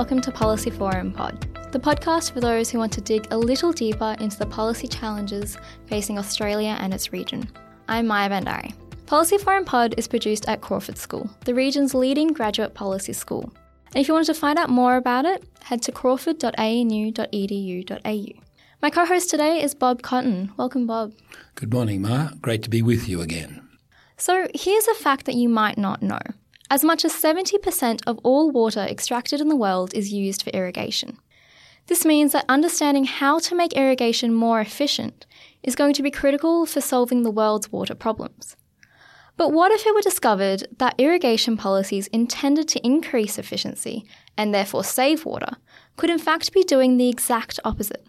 Welcome to Policy Forum Pod, the podcast for those who want to dig a little deeper into the policy challenges facing Australia and its region. I'm Maya Bhandari. Policy Forum Pod is produced at Crawford School, the region's leading graduate policy school. And if you wanted to find out more about it, head to crawford.anu.edu.au. My co host today is Bob Cotton. Welcome, Bob. Good morning, Ma. Great to be with you again. So, here's a fact that you might not know. As much as 70% of all water extracted in the world is used for irrigation. This means that understanding how to make irrigation more efficient is going to be critical for solving the world's water problems. But what if it were discovered that irrigation policies intended to increase efficiency and therefore save water could in fact be doing the exact opposite?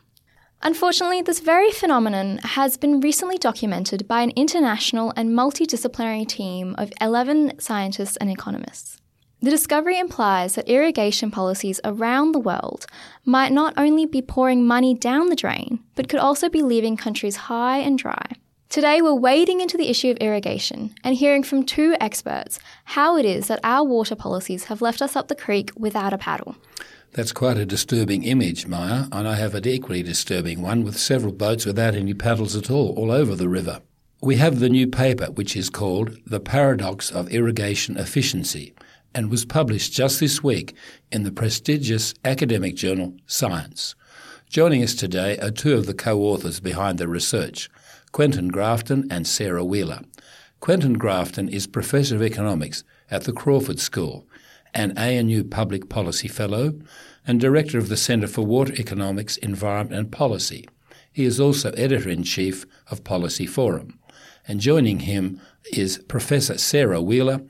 Unfortunately, this very phenomenon has been recently documented by an international and multidisciplinary team of 11 scientists and economists. The discovery implies that irrigation policies around the world might not only be pouring money down the drain, but could also be leaving countries high and dry. Today, we're wading into the issue of irrigation and hearing from two experts how it is that our water policies have left us up the creek without a paddle. That's quite a disturbing image, Maya, and I have an equally disturbing one with several boats without any paddles at all, all over the river. We have the new paper, which is called The Paradox of Irrigation Efficiency, and was published just this week in the prestigious academic journal Science. Joining us today are two of the co authors behind the research, Quentin Grafton and Sarah Wheeler. Quentin Grafton is Professor of Economics at the Crawford School, an ANU Public Policy Fellow, and Director of the Centre for Water Economics, Environment and Policy. He is also Editor in Chief of Policy Forum. And joining him is Professor Sarah Wheeler,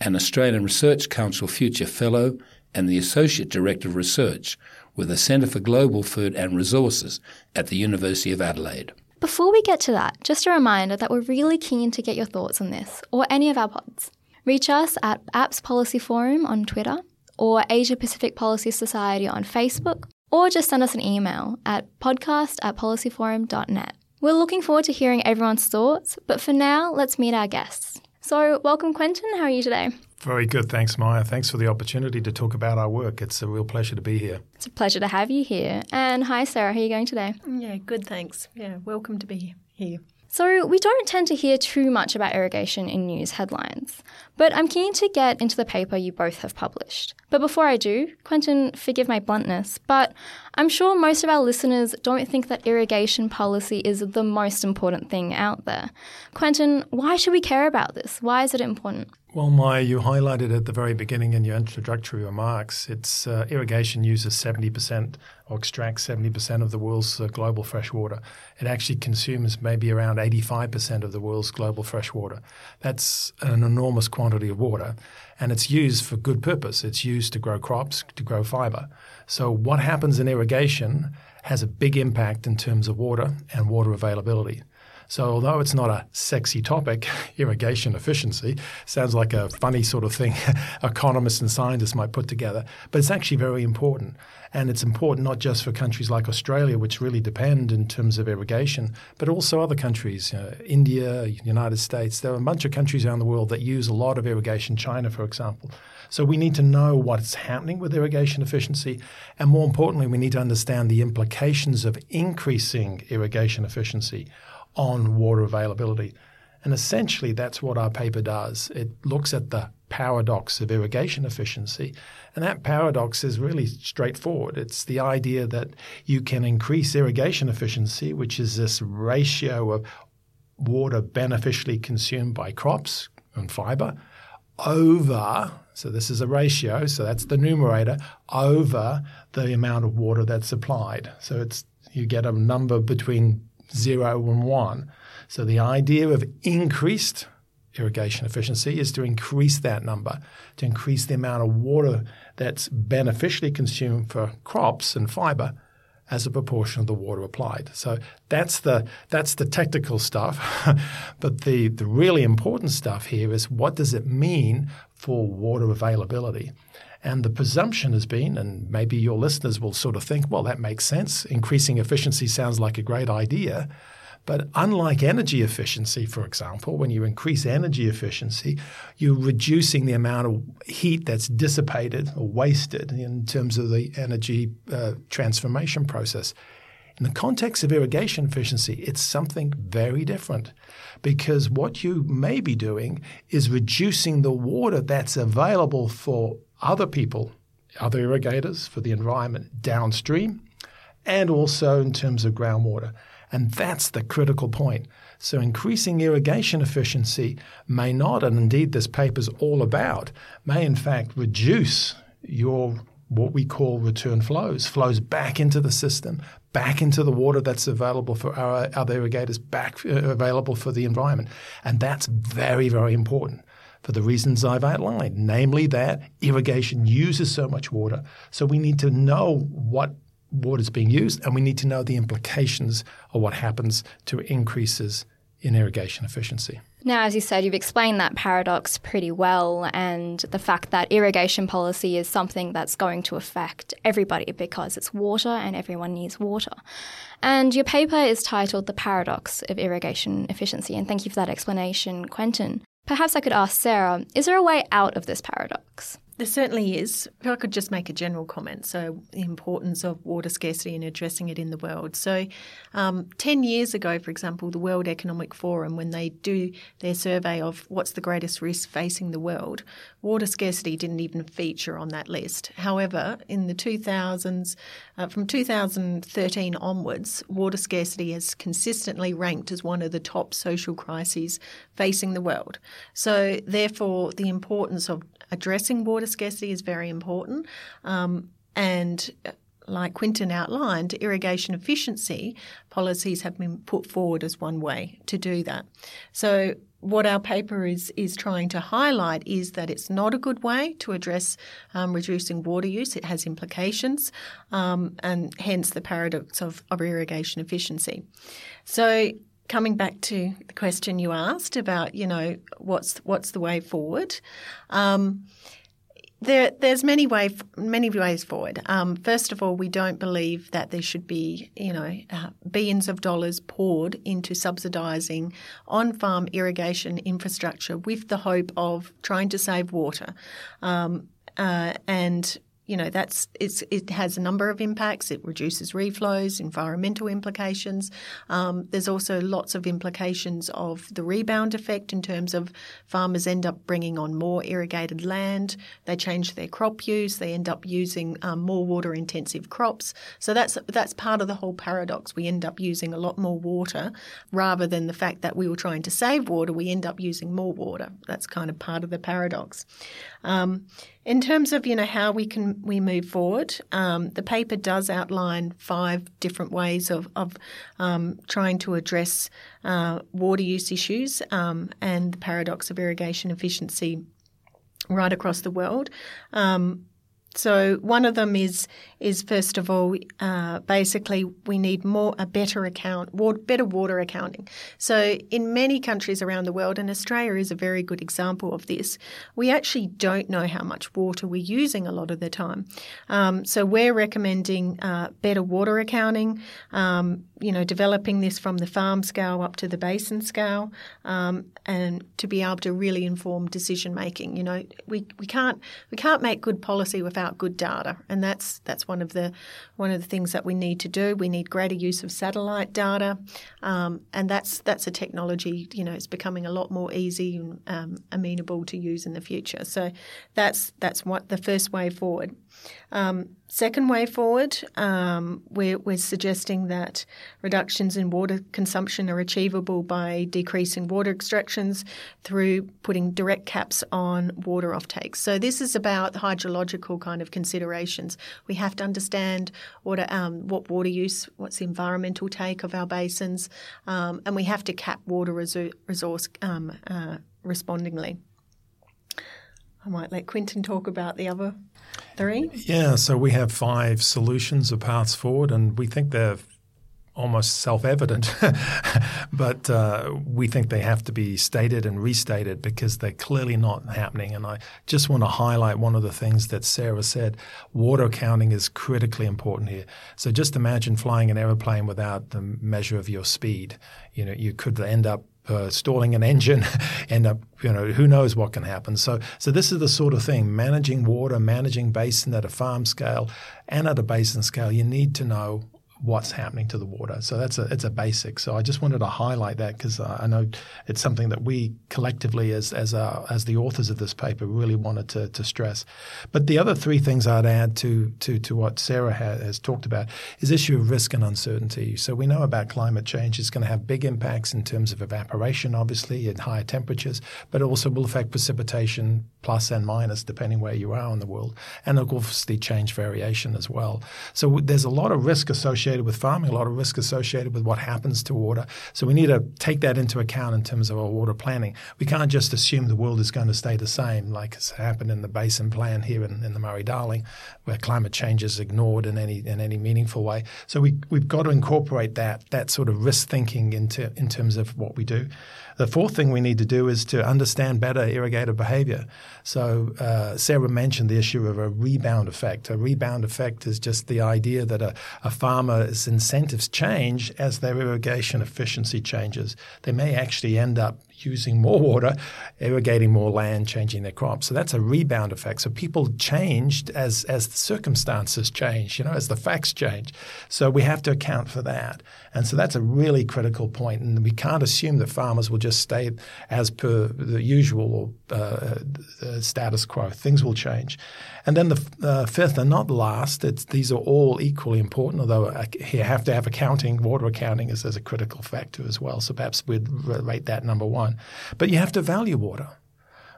an Australian Research Council Future Fellow and the Associate Director of Research with the Centre for Global Food and Resources at the University of Adelaide. Before we get to that, just a reminder that we're really keen to get your thoughts on this or any of our pods. Reach us at Apps Policy Forum on Twitter or Asia Pacific Policy Society on Facebook, or just send us an email at podcast at policyforum.net. We're looking forward to hearing everyone's thoughts, but for now, let's meet our guests. So, welcome, Quentin. How are you today? Very good. Thanks, Maya. Thanks for the opportunity to talk about our work. It's a real pleasure to be here. It's a pleasure to have you here. And hi, Sarah. How are you going today? Yeah, good. Thanks. Yeah, welcome to be here. So, we don't tend to hear too much about irrigation in news headlines, but I'm keen to get into the paper you both have published. But before I do, Quentin, forgive my bluntness, but I'm sure most of our listeners don't think that irrigation policy is the most important thing out there. Quentin, why should we care about this? Why is it important? Well, Maya, you highlighted at the very beginning in your introductory remarks, it's uh, irrigation uses 70% or extracts 70% of the world's uh, global fresh water. It actually consumes maybe around 85% of the world's global fresh water. That's an enormous quantity of water, and it's used for good purpose. It's used to grow crops, to grow fiber. So, what happens in irrigation has a big impact in terms of water and water availability. So, although it's not a sexy topic, irrigation efficiency sounds like a funny sort of thing economists and scientists might put together, but it's actually very important. And it's important not just for countries like Australia, which really depend in terms of irrigation, but also other countries, uh, India, United States. There are a bunch of countries around the world that use a lot of irrigation, China, for example. So we need to know what's happening with irrigation efficiency. And more importantly, we need to understand the implications of increasing irrigation efficiency on water availability. And essentially, that's what our paper does. It looks at the paradox of irrigation efficiency. And that paradox is really straightforward. It's the idea that you can increase irrigation efficiency, which is this ratio of water beneficially consumed by crops and fiber, over, so this is a ratio, so that's the numerator, over the amount of water that's supplied. So it's you get a number between zero and one. So the idea of increased irrigation efficiency is to increase that number, to increase the amount of water that's beneficially consumed for crops and fiber as a proportion of the water applied. So that's the that's the technical stuff. but the, the really important stuff here is what does it mean for water availability? And the presumption has been, and maybe your listeners will sort of think, well, that makes sense. Increasing efficiency sounds like a great idea. But unlike energy efficiency, for example, when you increase energy efficiency, you're reducing the amount of heat that's dissipated or wasted in terms of the energy uh, transformation process. In the context of irrigation efficiency, it's something very different because what you may be doing is reducing the water that's available for other people, other irrigators, for the environment downstream, and also in terms of groundwater. And that's the critical point. So increasing irrigation efficiency may not, and indeed this paper is all about, may in fact reduce your what we call return flows, flows back into the system, back into the water that's available for our other irrigators, back uh, available for the environment. And that's very, very important for the reasons I've outlined, namely that irrigation uses so much water. So we need to know what water is being used, and we need to know the implications of what happens to increases in irrigation efficiency. Now, as you said, you've explained that paradox pretty well, and the fact that irrigation policy is something that's going to affect everybody because it's water and everyone needs water. And your paper is titled The Paradox of Irrigation Efficiency, and thank you for that explanation, Quentin. Perhaps I could ask Sarah is there a way out of this paradox? There certainly is. If I could just make a general comment. So, the importance of water scarcity and addressing it in the world. So, um, 10 years ago, for example, the World Economic Forum, when they do their survey of what's the greatest risk facing the world, water scarcity didn't even feature on that list. However, in the 2000s, uh, from 2013 onwards, water scarcity has consistently ranked as one of the top social crises facing the world. So, therefore, the importance of addressing water scarcity is very important. Um, and uh, like Quentin outlined, irrigation efficiency policies have been put forward as one way to do that. So what our paper is is trying to highlight is that it's not a good way to address um, reducing water use. It has implications, um, and hence the paradox of, of irrigation efficiency. So coming back to the question you asked about, you know, what's what's the way forward? Um, there, there's many way, many ways forward. Um, first of all, we don't believe that there should be, you know, uh, billions of dollars poured into subsidising on-farm irrigation infrastructure with the hope of trying to save water. Um, uh, and you know that's it has a number of impacts. It reduces reflows, environmental implications. Um, there's also lots of implications of the rebound effect in terms of farmers end up bringing on more irrigated land. They change their crop use. They end up using um, more water intensive crops. So that's that's part of the whole paradox. We end up using a lot more water rather than the fact that we were trying to save water. We end up using more water. That's kind of part of the paradox. Um, in terms of you know how we can we move forward, um, the paper does outline five different ways of, of um, trying to address uh, water use issues um, and the paradox of irrigation efficiency right across the world. Um, so one of them is is first of all uh, basically we need more a better account water, better water accounting. So in many countries around the world, and Australia is a very good example of this, we actually don't know how much water we're using a lot of the time. Um, so we're recommending uh, better water accounting. Um, you know, developing this from the farm scale up to the basin scale, um, and to be able to really inform decision making. You know, we, we can't we can't make good policy without good data, and that's that's one of the one of the things that we need to do. We need greater use of satellite data, um, and that's that's a technology. You know, it's becoming a lot more easy and um, amenable to use in the future. So that's that's what the first way forward. Um, second way forward, um, we're, we're, suggesting that reductions in water consumption are achievable by decreasing water extractions through putting direct caps on water offtakes. So this is about hydrological kind of considerations. We have to understand what, um, what water use, what's the environmental take of our basins, um, and we have to cap water resource um, uh, respondingly. I might let Quentin talk about the other three. Yeah, so we have five solutions or paths forward, and we think they're almost self-evident, but uh, we think they have to be stated and restated because they're clearly not happening. And I just want to highlight one of the things that Sarah said: water accounting is critically important here. So just imagine flying an aeroplane without the measure of your speed. You know, you could end up uh, stalling an engine, end up, you know, who knows what can happen. So, so this is the sort of thing: managing water, managing basin at a farm scale and at a basin scale. You need to know what's happening to the water. So that's a it's a basic. So I just wanted to highlight that because uh, I know it's something that we collectively, as as uh, as the authors of this paper, really wanted to, to stress. But the other three things I'd add to to to what Sarah ha- has talked about is issue of risk and uncertainty. So we know about climate change; it's going to have big impacts in terms of evaporation, obviously, at higher temperatures, but also will affect precipitation, plus and minus depending where you are in the world, and obviously change variation as well. So there's a lot of risk associated associated with farming, a lot of risk associated with what happens to water. So we need to take that into account in terms of our water planning. We can't just assume the world is going to stay the same, like has happened in the basin plan here in, in the Murray-Darling, where climate change is ignored in any in any meaningful way. So we we've got to incorporate that that sort of risk thinking into in terms of what we do. The fourth thing we need to do is to understand better irrigator behavior. So uh, Sarah mentioned the issue of a rebound effect. A rebound effect is just the idea that a, a farmer's incentives change as their irrigation efficiency changes. They may actually end up using more water, irrigating more land, changing their crops. So that's a rebound effect. So people changed as as the circumstances change, you know, as the facts change. So we have to account for that. And so that's a really critical point. And we can't assume that farmers will just stay as per the usual uh, status quo. Things will change. And then the uh, fifth and not last, these are all equally important, although you have to have accounting, water accounting is, is a critical factor as well. So perhaps we'd rate that number one. But you have to value water.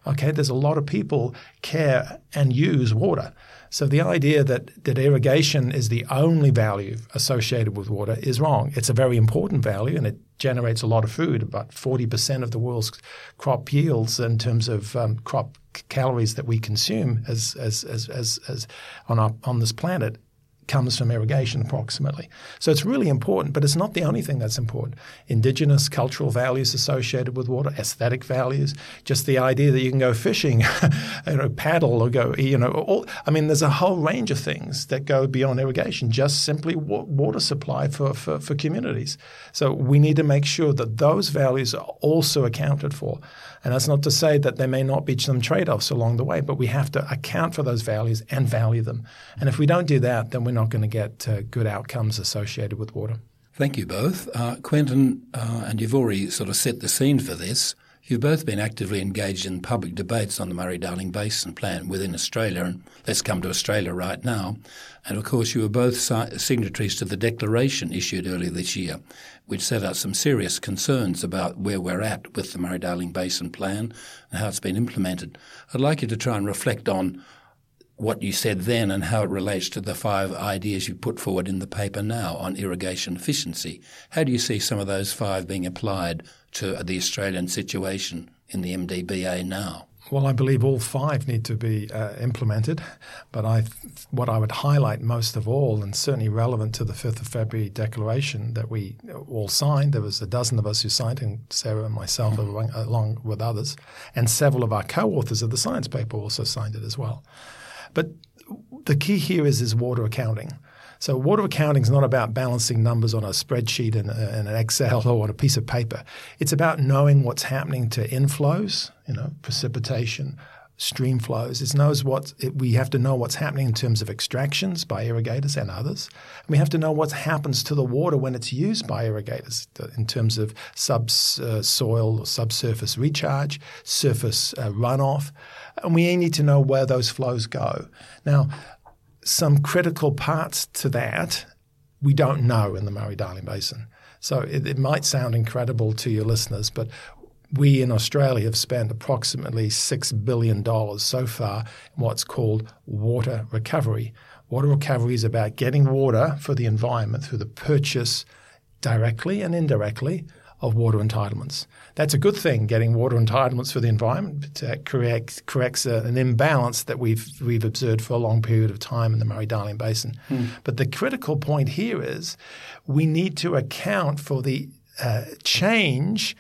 Okay, there's a lot of people care and use water. So the idea that, that irrigation is the only value associated with water is wrong. It's a very important value and it generates a lot of food. About 40% of the world's crop yields in terms of um, crop calories that we consume as, as, as, as, as on, our, on this planet comes from irrigation approximately. So it's really important, but it's not the only thing that's important. Indigenous cultural values associated with water, aesthetic values, just the idea that you can go fishing, you know, paddle or go, you know, all, I mean, there's a whole range of things that go beyond irrigation, just simply water supply for, for, for communities. So we need to make sure that those values are also accounted for. And that's not to say that there may not be some trade offs along the way, but we have to account for those values and value them. And if we don't do that, then we're not going to get uh, good outcomes associated with water. Thank you both. Uh, Quentin, uh, and you've already sort of set the scene for this. You've both been actively engaged in public debates on the Murray-Darling Basin Plan within Australia, and let's come to Australia right now. And of course, you were both signatories to the declaration issued earlier this year, which set out some serious concerns about where we're at with the Murray-Darling Basin Plan and how it's been implemented. I'd like you to try and reflect on what you said then and how it relates to the five ideas you put forward in the paper now on irrigation efficiency. How do you see some of those five being applied to the Australian situation in the MDBA now? Well, I believe all five need to be uh, implemented, but I, what I would highlight most of all, and certainly relevant to the 5th of February declaration that we all signed, there was a dozen of us who signed, and Sarah and myself, mm-hmm. along with others, and several of our co-authors of the science paper also signed it as well. But the key here is is water accounting. So water accounting is not about balancing numbers on a spreadsheet and, in, an Excel or on a piece of paper. It's about knowing what's happening to inflows, you know, precipitation, stream flows. It knows what it, we have to know what's happening in terms of extractions by irrigators and others. And we have to know what happens to the water when it's used by irrigators in terms of subsoil, uh, subsurface recharge, surface uh, runoff. And we need to know where those flows go. Now, some critical parts to that we don't know in the Murray Darling Basin. So it, it might sound incredible to your listeners, but we in Australia have spent approximately $6 billion so far in what's called water recovery. Water recovery is about getting water for the environment through the purchase directly and indirectly of water entitlements. That's a good thing, getting water entitlements for the environment. It corrects, corrects a, an imbalance that we've, we've observed for a long period of time in the Murray-Darling Basin. Mm. But the critical point here is we need to account for the uh, change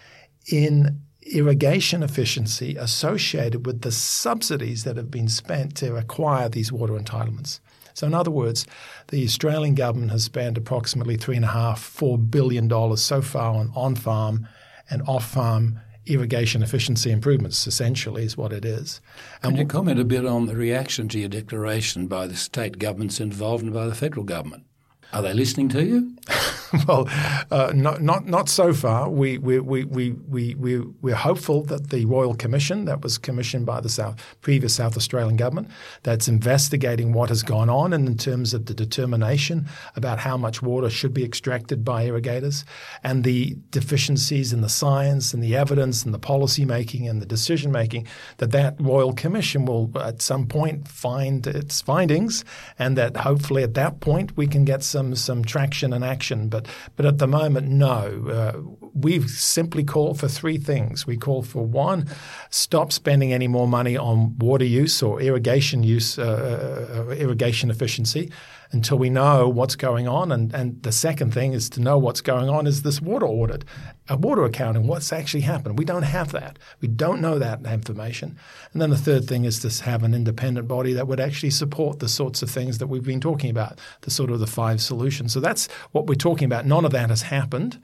in irrigation efficiency associated with the subsidies that have been spent to acquire these water entitlements. So, in other words, the Australian government has spent approximately three and a half, four billion dollars so far on on-farm and off-farm irrigation efficiency improvements. Essentially, is what it is. And Can you comment a bit on the reaction to your declaration by the state governments involved and by the federal government? Are they listening to you? well, uh, not, not not so far. We we we we we we we're hopeful that the Royal Commission that was commissioned by the South previous South Australian government that's investigating what has gone on and in terms of the determination about how much water should be extracted by irrigators and the deficiencies in the science and the evidence and the policy making and the decision making that that Royal Commission will at some point find its findings and that hopefully at that point we can get some some traction and action. But but at the moment, no. Uh, we've simply called for three things. We call for one, stop spending any more money on water use or irrigation use, uh, uh, irrigation efficiency until we know what's going on. And, and the second thing is to know what's going on is this water audit, a water accounting, what's actually happened. We don't have that. We don't know that information. And then the third thing is to have an independent body that would actually support the sorts of things that we've been talking about, the sort of the five solutions. So that's what we're talking about. None of that has happened.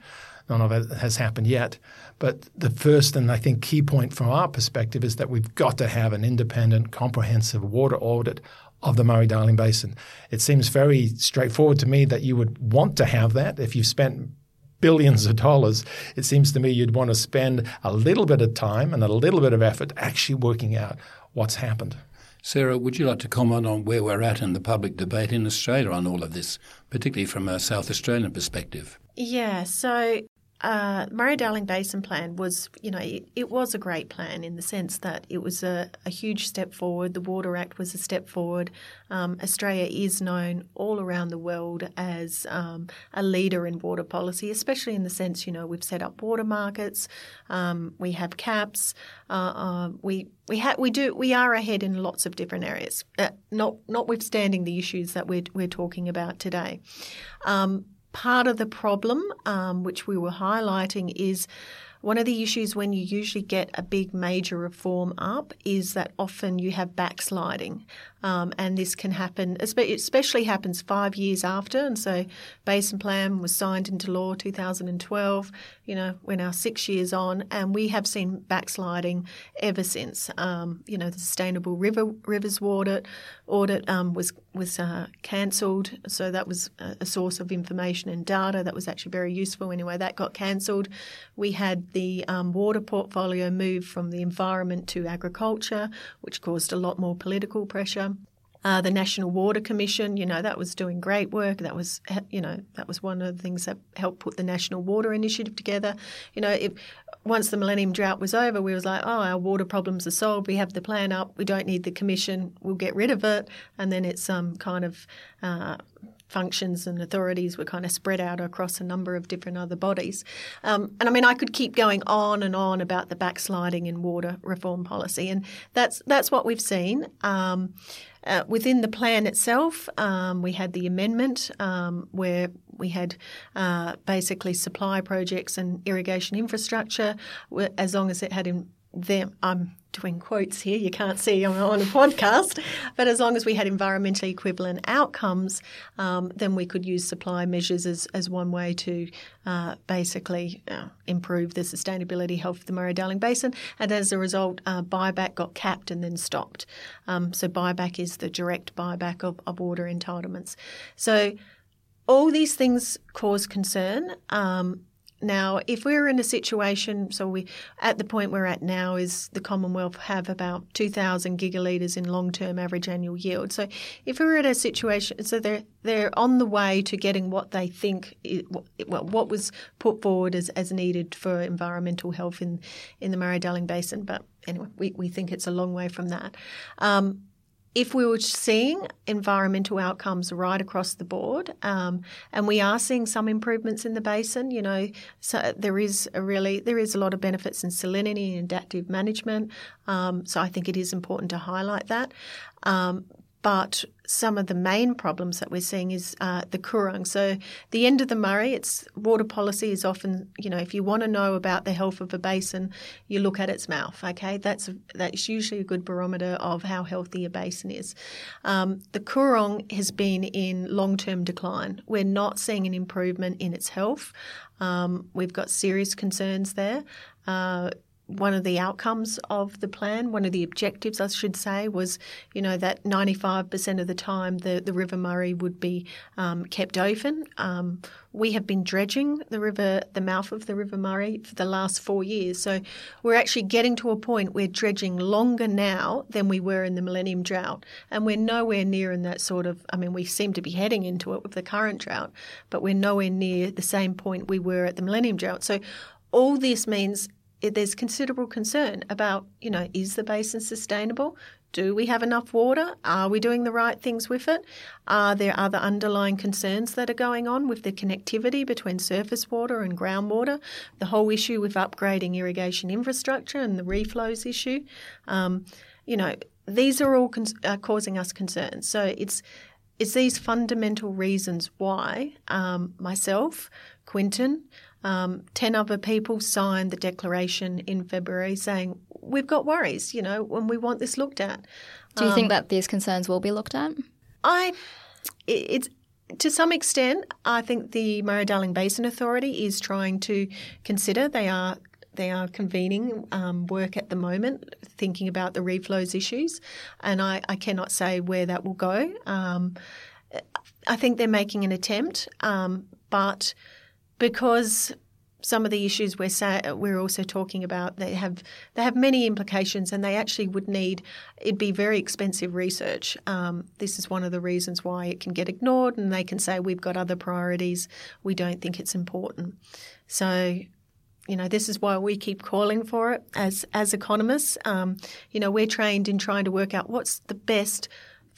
None of it has happened yet. But the first and I think key point from our perspective is that we've got to have an independent, comprehensive water audit of the Murray Darling Basin. It seems very straightforward to me that you would want to have that if you've spent billions of dollars. It seems to me you'd want to spend a little bit of time and a little bit of effort actually working out what's happened. Sarah, would you like to comment on where we're at in the public debate in Australia on all of this, particularly from a South Australian perspective? Yeah, so uh, Murray Darling Basin Plan was, you know, it, it, was a great plan in the sense that it was a, a huge step forward. The Water Act was a step forward. Um, Australia is known all around the world as um, a leader in water policy, especially in the sense, you know, we've set up water markets, um, we have caps, uh, uh, we we ha- we do we are ahead in lots of different areas. Uh, not notwithstanding the issues that we're we're talking about today. Um, part of the problem, um, which we were highlighting, is one of the issues when you usually get a big major reform up is that often you have backsliding. Um, and this can happen, especially happens five years after. And so, Basin Plan was signed into law 2012. You know, we're now six years on, and we have seen backsliding ever since. Um, you know, the Sustainable River Rivers Audit audit um, was was uh, cancelled, so that was a source of information and data that was actually very useful. Anyway, that got cancelled. We had the um, water portfolio move from the environment to agriculture, which caused a lot more political pressure. Uh, the National Water Commission, you know, that was doing great work. That was, you know, that was one of the things that helped put the National Water Initiative together. You know, if once the Millennium Drought was over, we was like, oh, our water problems are solved. We have the plan up. We don't need the commission. We'll get rid of it. And then it's um, kind of uh, functions and authorities were kind of spread out across a number of different other bodies. Um, and I mean, I could keep going on and on about the backsliding in water reform policy, and that's that's what we've seen. Um, uh, within the plan itself, um, we had the amendment um, where we had uh, basically supply projects and irrigation infrastructure, as long as it had in them. I'm doing quotes here. You can't see I'm on a podcast, but as long as we had environmentally equivalent outcomes, um, then we could use supply measures as, as one way to uh, basically uh, improve the sustainability health of the Murray-Darling Basin. And as a result, uh, buyback got capped and then stopped. Um, so buyback is the direct buyback of, of water entitlements. So all these things cause concern. Um, Now, if we're in a situation, so we at the point we're at now is the Commonwealth have about 2,000 gigalitres in long-term average annual yield. So, if we're at a situation, so they're they're on the way to getting what they think, well, what was put forward as, as needed for environmental health in in the Murray-Darling Basin. But anyway, we, we think it's a long way from that. Um, if we were seeing environmental outcomes right across the board, um, and we are seeing some improvements in the basin, you know, so there is a really there is a lot of benefits in salinity and adaptive management. Um, so I think it is important to highlight that. Um, but some of the main problems that we're seeing is uh, the Coorong. So the end of the Murray, its water policy is often, you know, if you want to know about the health of a basin, you look at its mouth. Okay, that's that's usually a good barometer of how healthy a basin is. Um, the Coorong has been in long-term decline. We're not seeing an improvement in its health. Um, we've got serious concerns there. Uh, one of the outcomes of the plan, one of the objectives, I should say, was you know that 95% of the time the, the River Murray would be um, kept open. Um, we have been dredging the river, the mouth of the River Murray, for the last four years. So we're actually getting to a point where dredging longer now than we were in the Millennium Drought, and we're nowhere near in that sort of. I mean, we seem to be heading into it with the current drought, but we're nowhere near the same point we were at the Millennium Drought. So all this means there's considerable concern about, you know, is the basin sustainable? Do we have enough water? Are we doing the right things with it? Are there other underlying concerns that are going on with the connectivity between surface water and groundwater? The whole issue with upgrading irrigation infrastructure and the reflows issue. Um, you know, these are all con- uh, causing us concerns. So it's it's these fundamental reasons why um, myself, Quentin, um, 10 other people signed the declaration in February saying, we've got worries, you know, when we want this looked at. Do you um, think that these concerns will be looked at? I, it's, to some extent, I think the Murray-Darling Basin Authority is trying to consider. They are they are convening um, work at the moment, thinking about the reflows issues, and I, I cannot say where that will go. Um, I think they're making an attempt, um, but because some of the issues we're say, we're also talking about they have they have many implications and they actually would need it'd be very expensive research. Um, this is one of the reasons why it can get ignored and they can say we've got other priorities. We don't think it's important. So. You know, this is why we keep calling for it as as economists. Um, you know, we're trained in trying to work out what's the best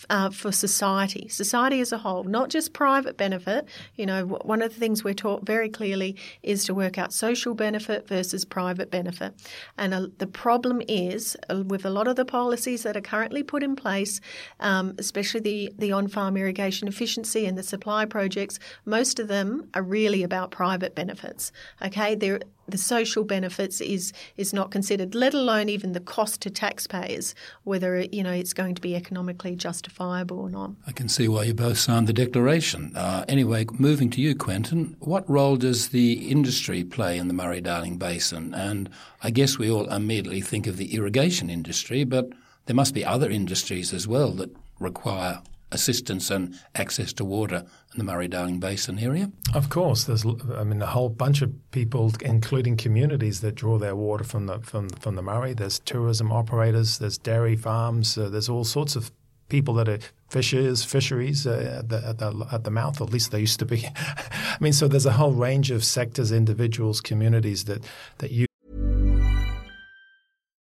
uh, for society, society as a whole, not just private benefit. You know, one of the things we're taught very clearly is to work out social benefit versus private benefit. And uh, the problem is uh, with a lot of the policies that are currently put in place, um, especially the, the on farm irrigation efficiency and the supply projects, most of them are really about private benefits. Okay, they're the social benefits is is not considered, let alone even the cost to taxpayers, whether you know it's going to be economically justifiable or not. I can see why you both signed the declaration. Uh, anyway, moving to you, Quentin, what role does the industry play in the Murray-Darling Basin? And I guess we all immediately think of the irrigation industry, but there must be other industries as well that require assistance and access to water in the Murray-Darling Basin area? Of course, there's I mean a whole bunch of people, including communities, that draw their water from the from from the Murray. There's tourism operators, there's dairy farms, uh, there's all sorts of people that are fishers, fisheries uh, at, the, at, the, at the mouth. At least they used to be. I mean, so there's a whole range of sectors, individuals, communities that that you.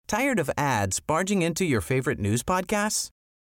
Tired of ads barging into your favorite news podcasts?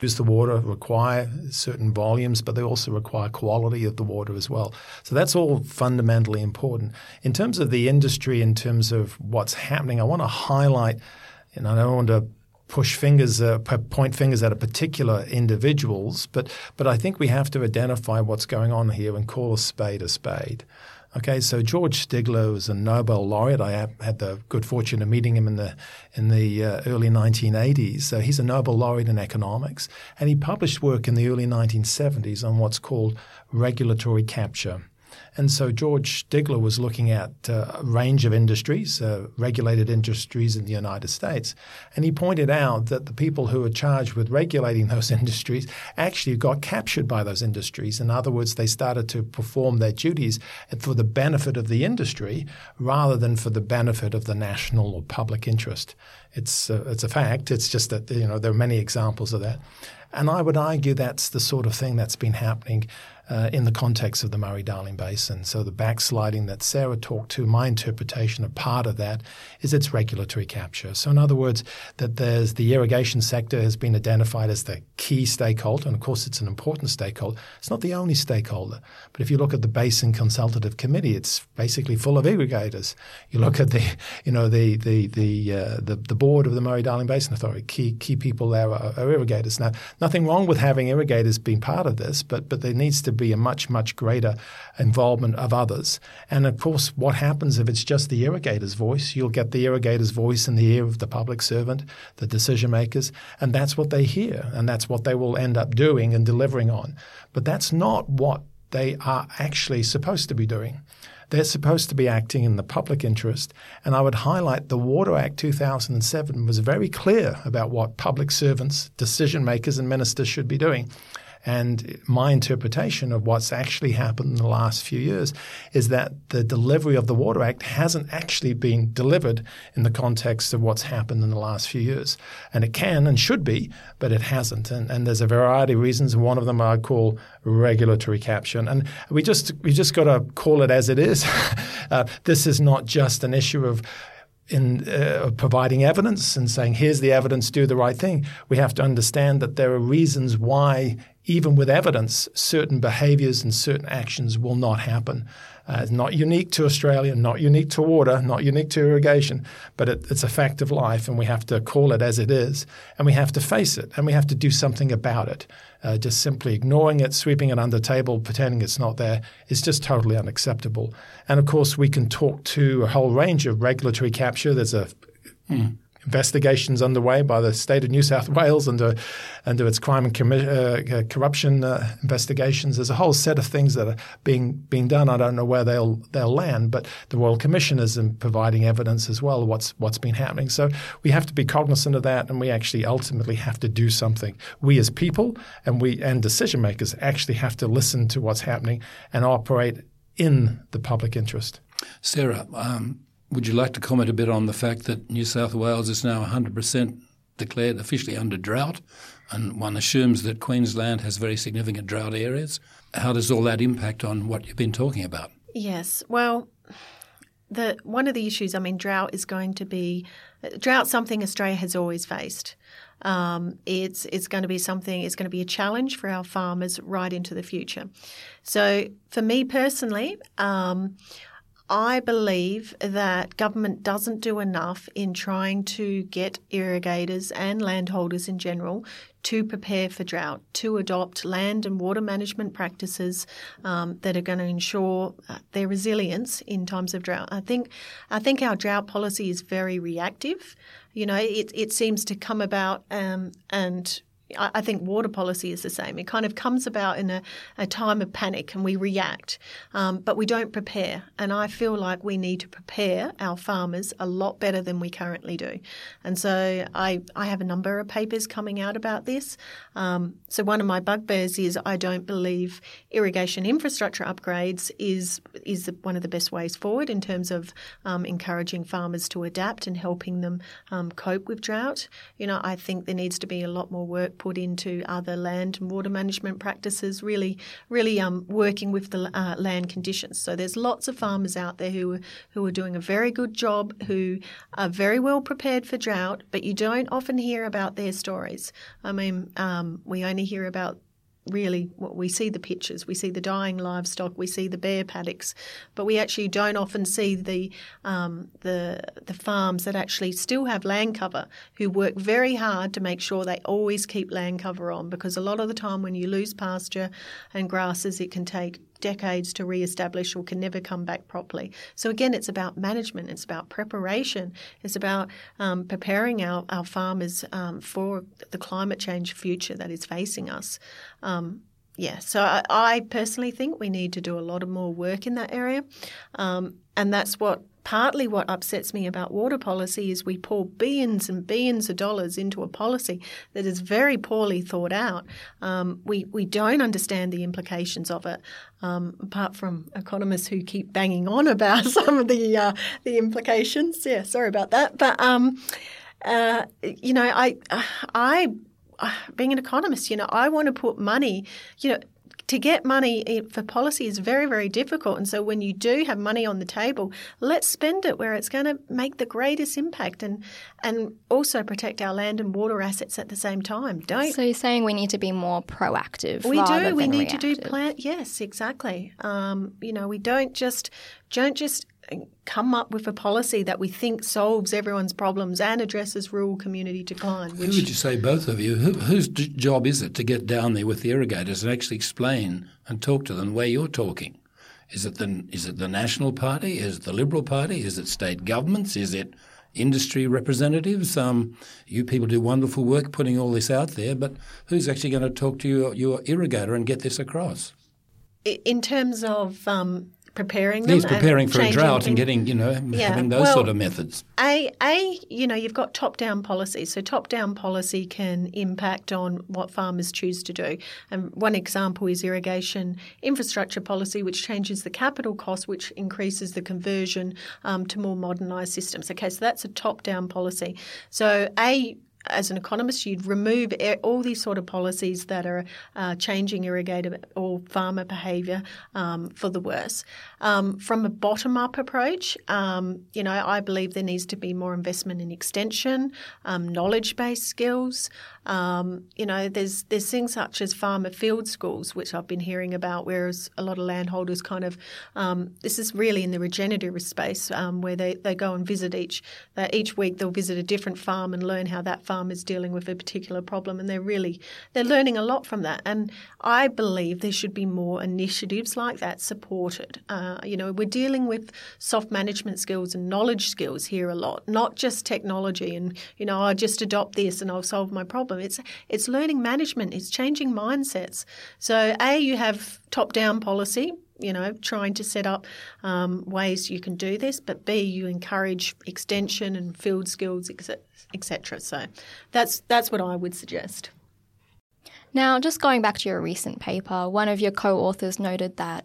Use the water require certain volumes, but they also require quality of the water as well. So that's all fundamentally important. In terms of the industry, in terms of what's happening, I want to highlight, and I don't want to push fingers, uh, point fingers at a particular individuals, but but I think we have to identify what's going on here and call a spade a spade. Okay, so George Stigler was a Nobel laureate. I had the good fortune of meeting him in the in the uh, early 1980s. So he's a Nobel laureate in economics, and he published work in the early 1970s on what's called regulatory capture. And so George Stigler was looking at uh, a range of industries, uh, regulated industries in the United States. And he pointed out that the people who were charged with regulating those industries actually got captured by those industries. In other words, they started to perform their duties for the benefit of the industry rather than for the benefit of the national or public interest. It's, uh, it's a fact. It's just that, you know, there are many examples of that. And I would argue that's the sort of thing that's been happening uh, in the context of the Murray Darling Basin. So the backsliding that Sarah talked to, my interpretation of part of that is its regulatory capture. So in other words, that there's the irrigation sector has been identified as the key stakeholder, and of course it's an important stakeholder. It's not the only stakeholder, but if you look at the Basin Consultative Committee, it's basically full of irrigators. You look at the, you know, the the the uh, the, the, board of the Murray Darling Basin Authority. Key key people there are, are irrigators. Now, nothing wrong with having irrigators being part of this, but but there needs to be a much, much greater involvement of others. And of course, what happens if it's just the irrigator's voice? You'll get the irrigator's voice in the ear of the public servant, the decision makers, and that's what they hear, and that's what they will end up doing and delivering on. But that's not what they are actually supposed to be doing. They're supposed to be acting in the public interest. And I would highlight the Water Act 2007 was very clear about what public servants, decision makers, and ministers should be doing. And my interpretation of what's actually happened in the last few years is that the delivery of the Water Act hasn't actually been delivered in the context of what's happened in the last few years. And it can and should be, but it hasn't. And, and there's a variety of reasons. One of them I call regulatory capture. And we just we just got to call it as it is. uh, this is not just an issue of in uh, providing evidence and saying, here's the evidence, do the right thing. We have to understand that there are reasons why even with evidence, certain behaviours and certain actions will not happen. Uh, it's not unique to Australia, not unique to water, not unique to irrigation, but it, it's a fact of life, and we have to call it as it is, and we have to face it, and we have to do something about it. Uh, just simply ignoring it, sweeping it under the table, pretending it's not there is just totally unacceptable. And of course, we can talk to a whole range of regulatory capture. There's a mm investigations underway by the state of New South Wales under under its crime and commi- uh, uh, corruption uh, investigations. There's a whole set of things that are being being done. I don't know where they'll they'll land, but the Royal Commission is providing evidence as well what's what's been happening. So we have to be cognizant of that, and we actually ultimately have to do something. We as people and we and decision makers actually have to listen to what's happening and operate in the public interest. Sarah, um, would you like to comment a bit on the fact that New South Wales is now 100% declared officially under drought, and one assumes that Queensland has very significant drought areas? How does all that impact on what you've been talking about? Yes, well, the one of the issues, I mean, drought is going to be drought something Australia has always faced. Um, it's it's going to be something. It's going to be a challenge for our farmers right into the future. So, for me personally, um, I believe that government doesn't do enough in trying to get irrigators and landholders in general to prepare for drought, to adopt land and water management practices um, that are going to ensure uh, their resilience in times of drought. I think, I think our drought policy is very reactive. You know, it, it seems to come about um, and I think water policy is the same. It kind of comes about in a, a time of panic and we react, um, but we don't prepare. And I feel like we need to prepare our farmers a lot better than we currently do. And so I, I have a number of papers coming out about this. Um, so one of my bugbears is I don't believe irrigation infrastructure upgrades is is one of the best ways forward in terms of um, encouraging farmers to adapt and helping them um, cope with drought. You know, I think there needs to be a lot more work put into other land and water management practices, really, really um, working with the uh, land conditions. So there's lots of farmers out there who who are doing a very good job, who are very well prepared for drought, but you don't often hear about their stories. I mean, um, we only hear about really what we see the pictures, we see the dying livestock, we see the bare paddocks, but we actually don't often see the um, the the farms that actually still have land cover, who work very hard to make sure they always keep land cover on, because a lot of the time when you lose pasture and grasses, it can take decades to re-establish or can never come back properly. So again, it's about management. It's about preparation. It's about um, preparing our, our farmers um, for the climate change future that is facing us. Um, yeah, so I, I, personally think we need to do a lot of more work in that area, um, and that's what partly what upsets me about water policy is we pour billions and billions of dollars into a policy that is very poorly thought out. Um, we we don't understand the implications of it, um, apart from economists who keep banging on about some of the uh, the implications. Yeah, sorry about that, but um, uh, you know, I I being an economist, you know, I want to put money, you know, to get money for policy is very, very difficult. And so when you do have money on the table, let's spend it where it's going to make the greatest impact and and also protect our land and water assets at the same time. Don't So you're saying we need to be more proactive. We do. We need reactive. to do plan yes, exactly. Um, you know, we don't just don't just come up with a policy that we think solves everyone's problems and addresses rural community decline. Which... Who would you say, both of you, who, whose job is it to get down there with the irrigators and actually explain and talk to them where you're talking? Is it the, is it the National Party? Is it the Liberal Party? Is it state governments? Is it industry representatives? Um, you people do wonderful work putting all this out there, but who's actually going to talk to your, your irrigator and get this across? In terms of um, preparing them. He's preparing for a drought and getting, you know, yeah. having those well, sort of methods. A, a, you know, you've got top-down policy. So top-down policy can impact on what farmers choose to do. And one example is irrigation infrastructure policy, which changes the capital cost, which increases the conversion um, to more modernised systems. Okay, so that's a top-down policy. So a as an economist, you'd remove all these sort of policies that are uh, changing irrigator or farmer behaviour um, for the worse. Um, from a bottom up approach, um, you know, I believe there needs to be more investment in extension, um, knowledge based skills. Um, you know, there's there's things such as farmer field schools, which I've been hearing about, whereas a lot of landholders kind of um, this is really in the regenerative space where they, they go and visit each each week they'll visit a different farm and learn how that farm farm is dealing with a particular problem, and they're really they're learning a lot from that. And I believe there should be more initiatives like that supported. Uh, you know, we're dealing with soft management skills and knowledge skills here a lot, not just technology. And you know, I just adopt this and I'll solve my problem. It's it's learning management. It's changing mindsets. So a you have top down policy you know, trying to set up um, ways you can do this, but B, you encourage extension and field skills, etc. So that's that's what I would suggest. Now, just going back to your recent paper, one of your co authors noted that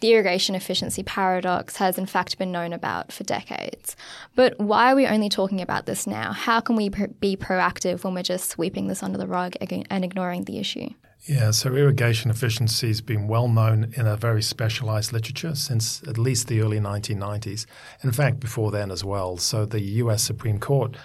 the irrigation efficiency paradox has in fact been known about for decades. But why are we only talking about this now? How can we be proactive when we're just sweeping this under the rug and ignoring the issue? Yeah, so irrigation efficiency has been well known in a very specialized literature since at least the early 1990s. In fact, before then as well. So the US Supreme Court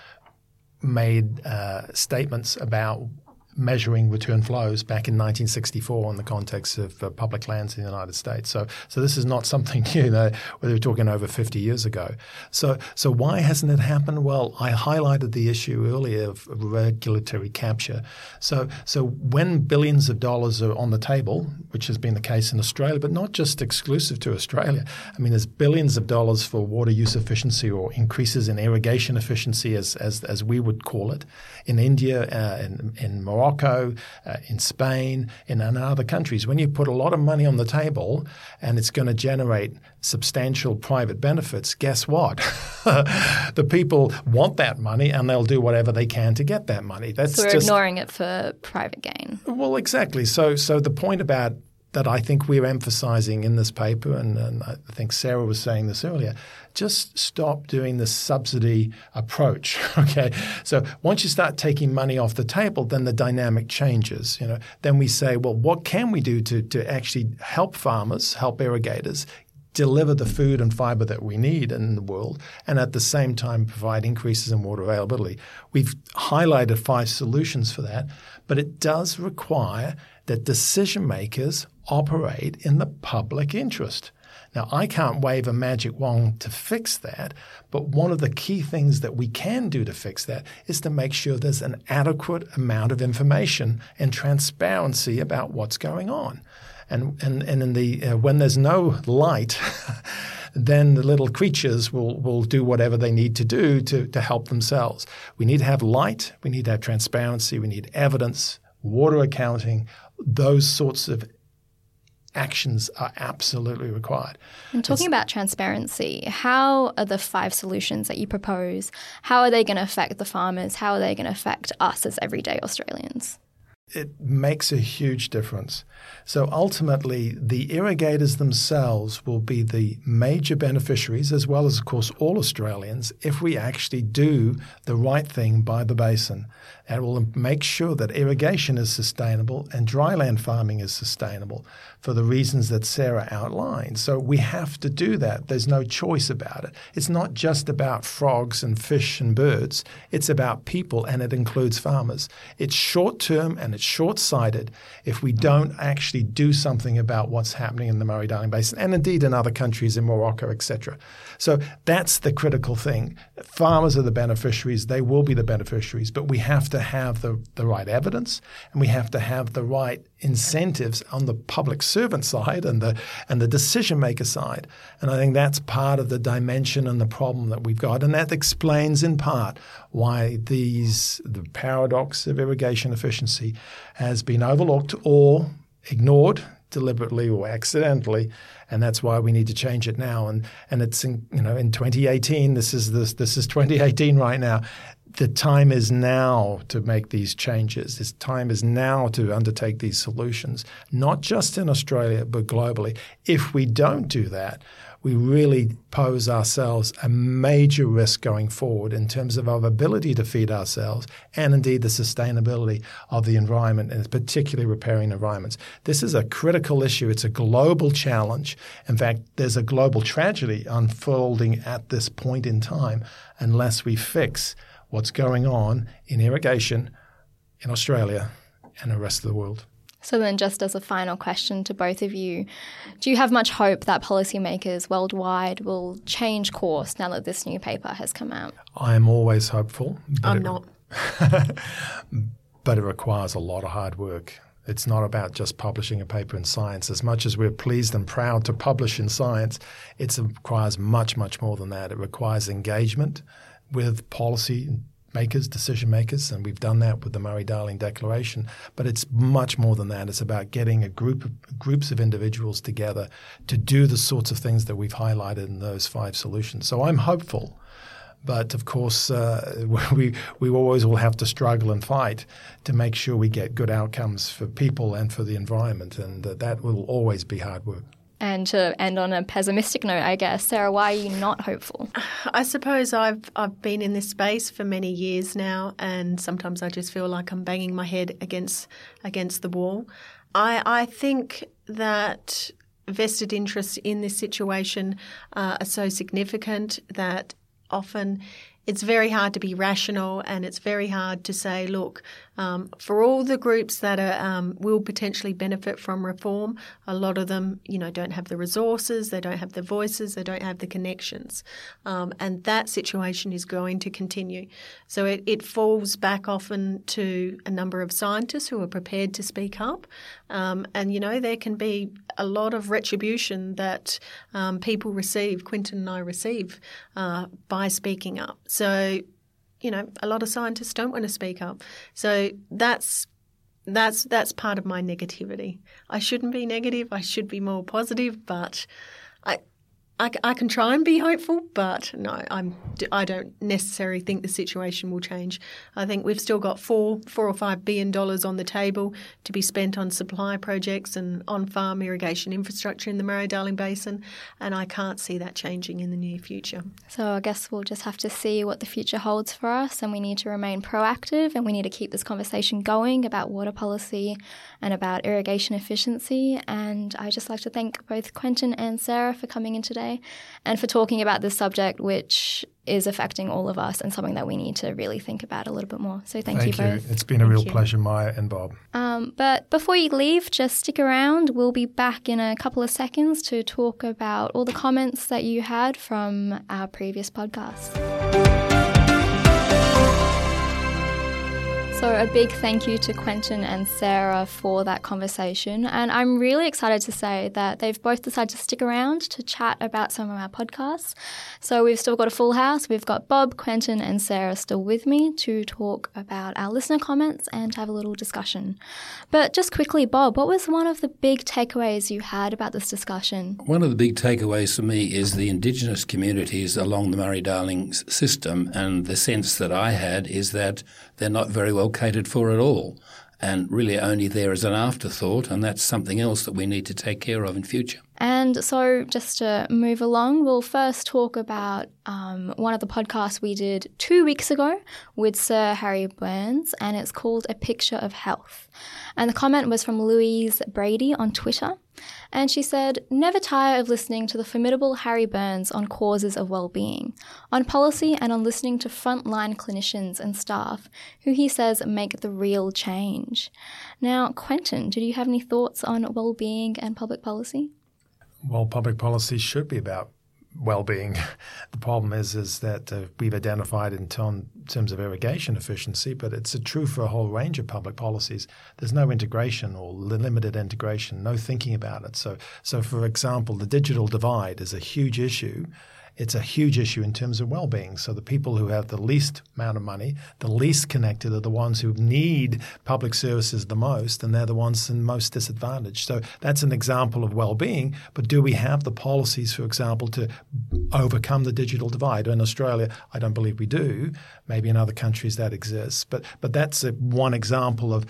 made uh, statements about measuring return flows back in 1964 in the context of uh, public lands in the United States. So, so this is not something you know we're talking over 50 years ago. So, so why hasn't it happened? Well, I highlighted the issue earlier of regulatory capture. So, so when billions of dollars are on the table, which has been the case in Australia, but not just exclusive to Australia. I mean, there's billions of dollars for water use efficiency or increases in irrigation efficiency, as as, as we would call it, in India, uh, in, in Morocco Morocco, uh, in Spain, in, in other countries. When you put a lot of money on the table and it's going to generate substantial private benefits, guess what? the people want that money and they'll do whatever they can to get that money. That's so we're just, ignoring it for private gain. Well, exactly. So, so the point about that I think we're emphasizing in this paper, and, and, I think Sarah was saying this earlier, just stop doing the subsidy approach. Okay, so once you start taking money off the table, then the dynamic changes. You know, then we say, well, what can we do to to actually help farmers, help irrigators? Deliver the food and fiber that we need in the world, and at the same time provide increases in water availability. We've highlighted five solutions for that, but it does require that decision makers operate in the public interest. Now, I can't wave a magic wand to fix that, but one of the key things that we can do to fix that is to make sure there's an adequate amount of information and transparency about what's going on. and and and in the uh, when there's no light. then the little creatures will, will do whatever they need to do to, to help themselves. We need to have light, we need to have transparency, we need evidence, water accounting, those sorts of actions are absolutely required. And talking it's, about transparency, how are the five solutions that you propose, how are they going to affect the farmers? How are they going to affect us as everyday Australians? It makes a huge difference. So ultimately, the irrigators themselves will be the major beneficiaries, as well as, of course, all Australians, if we actually do the right thing by the basin. And will make sure that irrigation is sustainable and dryland farming is sustainable for the reasons that Sarah outlined. So we have to do that. There's no choice about it. It's not just about frogs and fish and birds, it's about people, and it includes farmers. It's short term and it's short sighted if we don't actually do something about what's happening in the Murray Darling Basin and indeed in other countries in Morocco, etc. So that's the critical thing. Farmers are the beneficiaries, they will be the beneficiaries, but we have to have the, the right evidence and we have to have the right incentives on the public servant side and the and the decision maker side. And I think that's part of the dimension and the problem that we've got. And that explains in part why these the paradox of irrigation efficiency has been overlooked or ignored deliberately or accidentally, and that's why we need to change it now. And and it's in, you know in 2018. This is this this is 2018 right now the time is now to make these changes. This time is now to undertake these solutions, not just in Australia, but globally. If we don't do that, we really pose ourselves a major risk going forward in terms of our ability to feed ourselves and indeed the sustainability of the environment and particularly repairing environments. This is a critical issue. It's a global challenge. In fact, there's a global tragedy unfolding at this point in time unless we fix what's going on in irrigation in Australia and the rest of the world. So, then, just as a final question to both of you, do you have much hope that policymakers worldwide will change course now that this new paper has come out? I am always hopeful. I'm it, not. but it requires a lot of hard work. It's not about just publishing a paper in science. As much as we're pleased and proud to publish in science, it requires much, much more than that. It requires engagement with policy makers, decision makers, and we've done that with the Murray Darling Declaration. But it's much more than that. It's about getting a group of, groups of individuals together to do the sorts of things that we've highlighted in those five solutions. So I'm hopeful. But of course, uh, we we always will have to struggle and fight to make sure we get good outcomes for people and for the environment, and uh, that will always be hard work. And to end on a pessimistic note, I guess, Sarah, why are you not hopeful? I suppose I've I've been in this space for many years now, and sometimes I just feel like I'm banging my head against against the wall. I I think that vested interests in this situation uh, are so significant that often it's very hard to be rational and it's very hard to say, look, um, for all the groups that are, um, will potentially benefit from reform, a lot of them, you know, don't have the resources, they don't have the voices, they don't have the connections, um, and that situation is going to continue. So it, it, falls back often to a number of scientists who are prepared to speak up, um, and you know there can be a lot of retribution that um, people receive. Quentin and I receive uh, by speaking up. So you know, a lot of scientists don't want to speak up. So that's that's that's part of my negativity. I shouldn't be negative. I should be more positive, but I I, can try and be hopeful, but no, I'm I don't necessarily think the situation will change. I think we've still got four four or five billion dollars on the table to be spent on supply projects and on farm irrigation infrastructure in the Murray Darling Basin, and I can't see that changing in the near future. So I guess we'll just have to see what the future holds for us, and we need to remain proactive, and we need to keep this conversation going about water policy and about irrigation efficiency. And I just like to thank both Quentin and Sarah for coming in today and for talking about this subject, which is affecting all of us and something that we need to really think about a little bit more. So thank, thank you, you both. It's been a thank real you. pleasure, Maya and Bob. Um, but before you leave, just stick around. We'll be back in a couple of seconds to talk about all the comments that you had from our previous podcast. So, a big thank you to Quentin and Sarah for that conversation. And I'm really excited to say that they've both decided to stick around to chat about some of our podcasts. So, we've still got a full house. We've got Bob, Quentin, and Sarah still with me to talk about our listener comments and to have a little discussion. But just quickly, Bob, what was one of the big takeaways you had about this discussion? One of the big takeaways for me is the Indigenous communities along the Murray Darling system, and the sense that I had is that they're not very well catered for at all and really only there as an afterthought, and that's something else that we need to take care of in future. And so, just to move along, we'll first talk about um, one of the podcasts we did two weeks ago with Sir Harry Burns, and it's called A Picture of Health. And the comment was from Louise Brady on Twitter. And she said, Never tire of listening to the formidable Harry Burns on causes of well-being, on policy, and on listening to frontline clinicians and staff who he says make the real change. Now, Quentin, did you have any thoughts on well-being and public policy? Well, public policy should be about well-being. The problem is is that uh, we've identified in terms of irrigation efficiency, but it's true for a whole range of public policies. There's no integration or limited integration, no thinking about it. So, so for example, the digital divide is a huge issue it's a huge issue in terms of well-being. So the people who have the least amount of money, the least connected, are the ones who need public services the most, and they're the ones in most disadvantage. So that's an example of well-being. But do we have the policies, for example, to overcome the digital divide? In Australia, I don't believe we do. Maybe in other countries that exists. But but that's a, one example of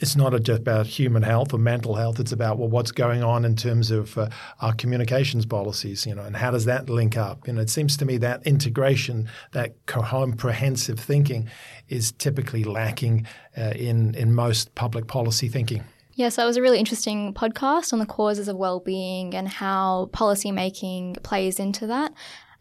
it's not just about human health or mental health. It's about well, what's going on in terms of uh, our communications policies, you know, and how does that link up? You know, it seems to me that integration, that comprehensive thinking, is typically lacking uh, in in most public policy thinking. Yes, that was a really interesting podcast on the causes of well-being and how policymaking plays into that.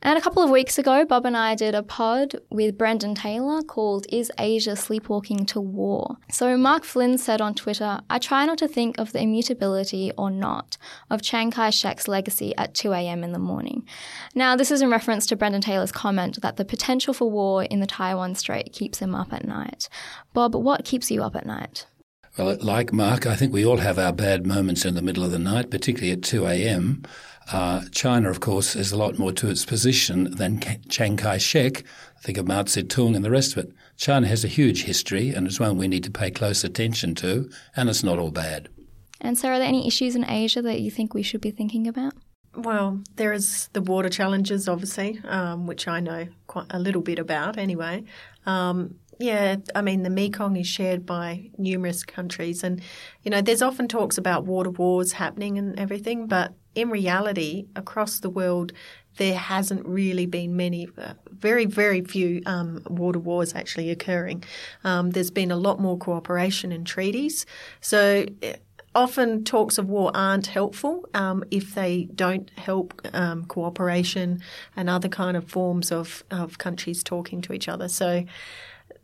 And a couple of weeks ago, Bob and I did a pod with Brendan Taylor called Is Asia Sleepwalking to War? So Mark Flynn said on Twitter, I try not to think of the immutability or not of Chiang Kai shek's legacy at 2 a.m. in the morning. Now, this is in reference to Brendan Taylor's comment that the potential for war in the Taiwan Strait keeps him up at night. Bob, what keeps you up at night? Well, like Mark, I think we all have our bad moments in the middle of the night, particularly at 2 a.m. Uh, China, of course, is a lot more to its position than Chiang Kai shek. Think of Mao Zedong and the rest of it. China has a huge history, and it's one we need to pay close attention to, and it's not all bad. And so, are there any issues in Asia that you think we should be thinking about? Well, there is the water challenges, obviously, um, which I know quite a little bit about anyway. Um, yeah, I mean, the Mekong is shared by numerous countries. And, you know, there's often talks about water wars happening and everything, but in reality, across the world, there hasn't really been many, uh, very, very few um, water wars actually occurring. Um, there's been a lot more cooperation and treaties. So eh, often talks of war aren't helpful um, if they don't help um, cooperation and other kind of forms of, of countries talking to each other. So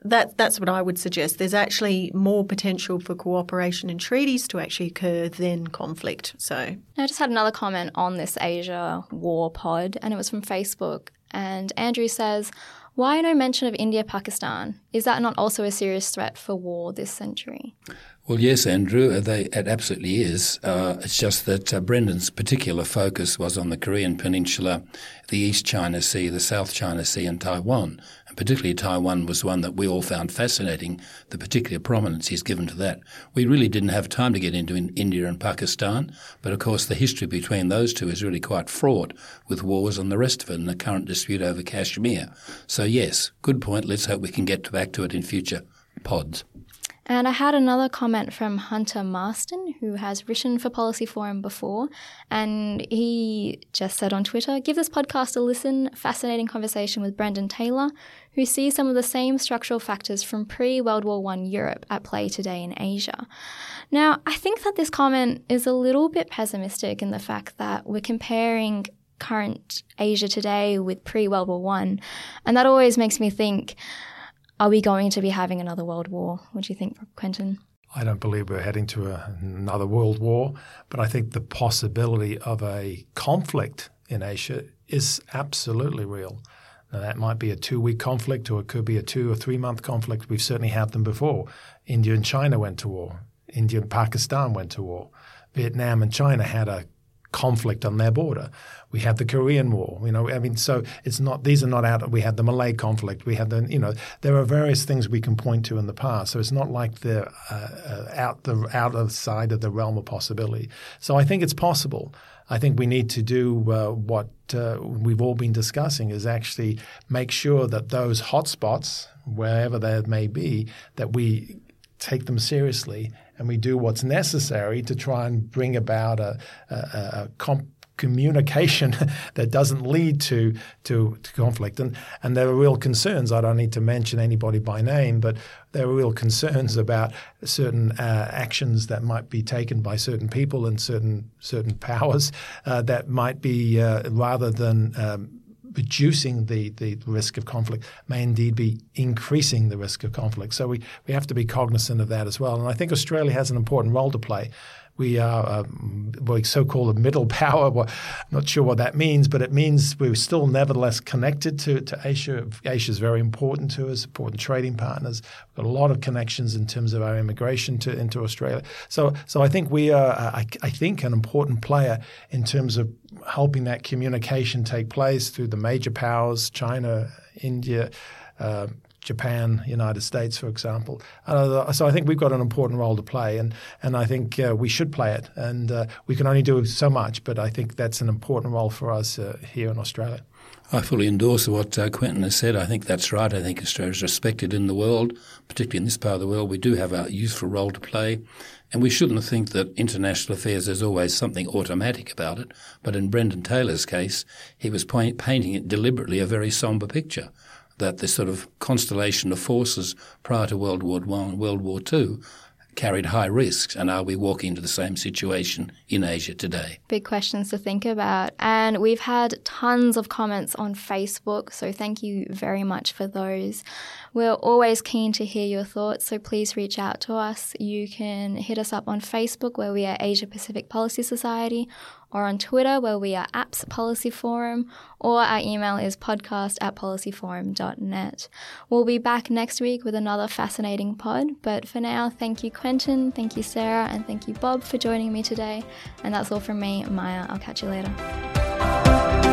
that that's what I would suggest. There's actually more potential for cooperation and treaties to actually occur than conflict. So I just had another comment on this Asia war pod, and it was from Facebook. And Andrew says, "Why no mention of India Pakistan? Is that not also a serious threat for war this century?" Well, yes, Andrew, uh, they, it absolutely is. Uh, it's just that uh, Brendan's particular focus was on the Korean Peninsula, the East China Sea, the South China Sea, and Taiwan. And particularly Taiwan was one that we all found fascinating, the particular prominence he's given to that. We really didn't have time to get into India and Pakistan, but of course the history between those two is really quite fraught with wars and the rest of it and the current dispute over Kashmir. So, yes, good point. Let's hope we can get back to it in future pods. And I had another comment from Hunter Marston, who has written for Policy Forum before, and he just said on Twitter, Give this podcast a listen. Fascinating conversation with Brendan Taylor, who sees some of the same structural factors from pre World War I Europe at play today in Asia. Now, I think that this comment is a little bit pessimistic in the fact that we're comparing current Asia today with pre World War I, and that always makes me think, are we going to be having another world war? What do you think, Quentin? I don't believe we're heading to a, another world war, but I think the possibility of a conflict in Asia is absolutely real. Now, that might be a two week conflict or it could be a two or three month conflict. We've certainly had them before. India and China went to war. India and Pakistan went to war. Vietnam and China had a conflict on their border. We had the Korean War. You know, I mean, so it's not these are not out. We had the Malay conflict. We had the you know there are various things we can point to in the past. So it's not like they're uh, out the out of side of the realm of possibility. So I think it's possible. I think we need to do uh, what uh, we've all been discussing is actually make sure that those hotspots, wherever they may be, that we take them seriously and we do what's necessary to try and bring about a, a, a comp- communication that doesn't lead to, to, to conflict. And, and there are real concerns. I don't need to mention anybody by name, but there are real concerns about certain uh, actions that might be taken by certain people and certain certain powers uh, that might be uh, rather than um, reducing the, the risk of conflict may indeed be increasing the risk of conflict. So we, we have to be cognizant of that as well. And I think Australia has an important role to play. We are um, so-called a middle power. Well, not sure what that means, but it means we're still nevertheless connected to, to Asia. Asia is very important to us, important trading partners. We've got a lot of connections in terms of our immigration to, into Australia. So, so I think we are, I, I think, an important player in terms of helping that communication take place through the major powers, China, India, uh, Japan, United States, for example. Uh, so I think we've got an important role to play, and and I think uh, we should play it. And uh, we can only do so much, but I think that's an important role for us uh, here in Australia. I fully endorse what uh, Quentin has said. I think that's right. I think Australia is respected in the world, particularly in this part of the world. We do have a useful role to play, and we shouldn't think that international affairs is always something automatic about it. But in Brendan Taylor's case, he was painting it deliberately a very somber picture that the sort of constellation of forces prior to World War One and World War Two carried high risks, and are we walking into the same situation in Asia today? Big questions to think about. And we've had tons of comments on Facebook, so thank you very much for those. We're always keen to hear your thoughts, so please reach out to us. You can hit us up on Facebook, where we are Asia Pacific Policy Society, or on Twitter, where we are Apps Policy Forum, or our email is podcast at policyforum.net. We'll be back next week with another fascinating pod, but for now, thank you, Quentin, thank you, Sarah, and thank you, Bob, for joining me today. And that's all from me, Maya. I'll catch you later.